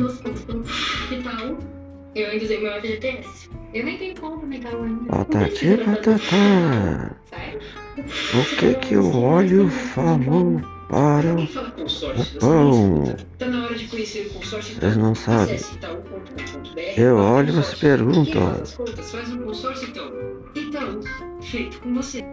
endoscopio. Que? Eu ainda usei meu FGTS. Eu nem tenho conta no Itaú ainda. Patati patatá. O que que o óleo falou para o pão? Eles não sabem. Eu olho e você pergunta. faz um consórcio então. Itaú, feito com você.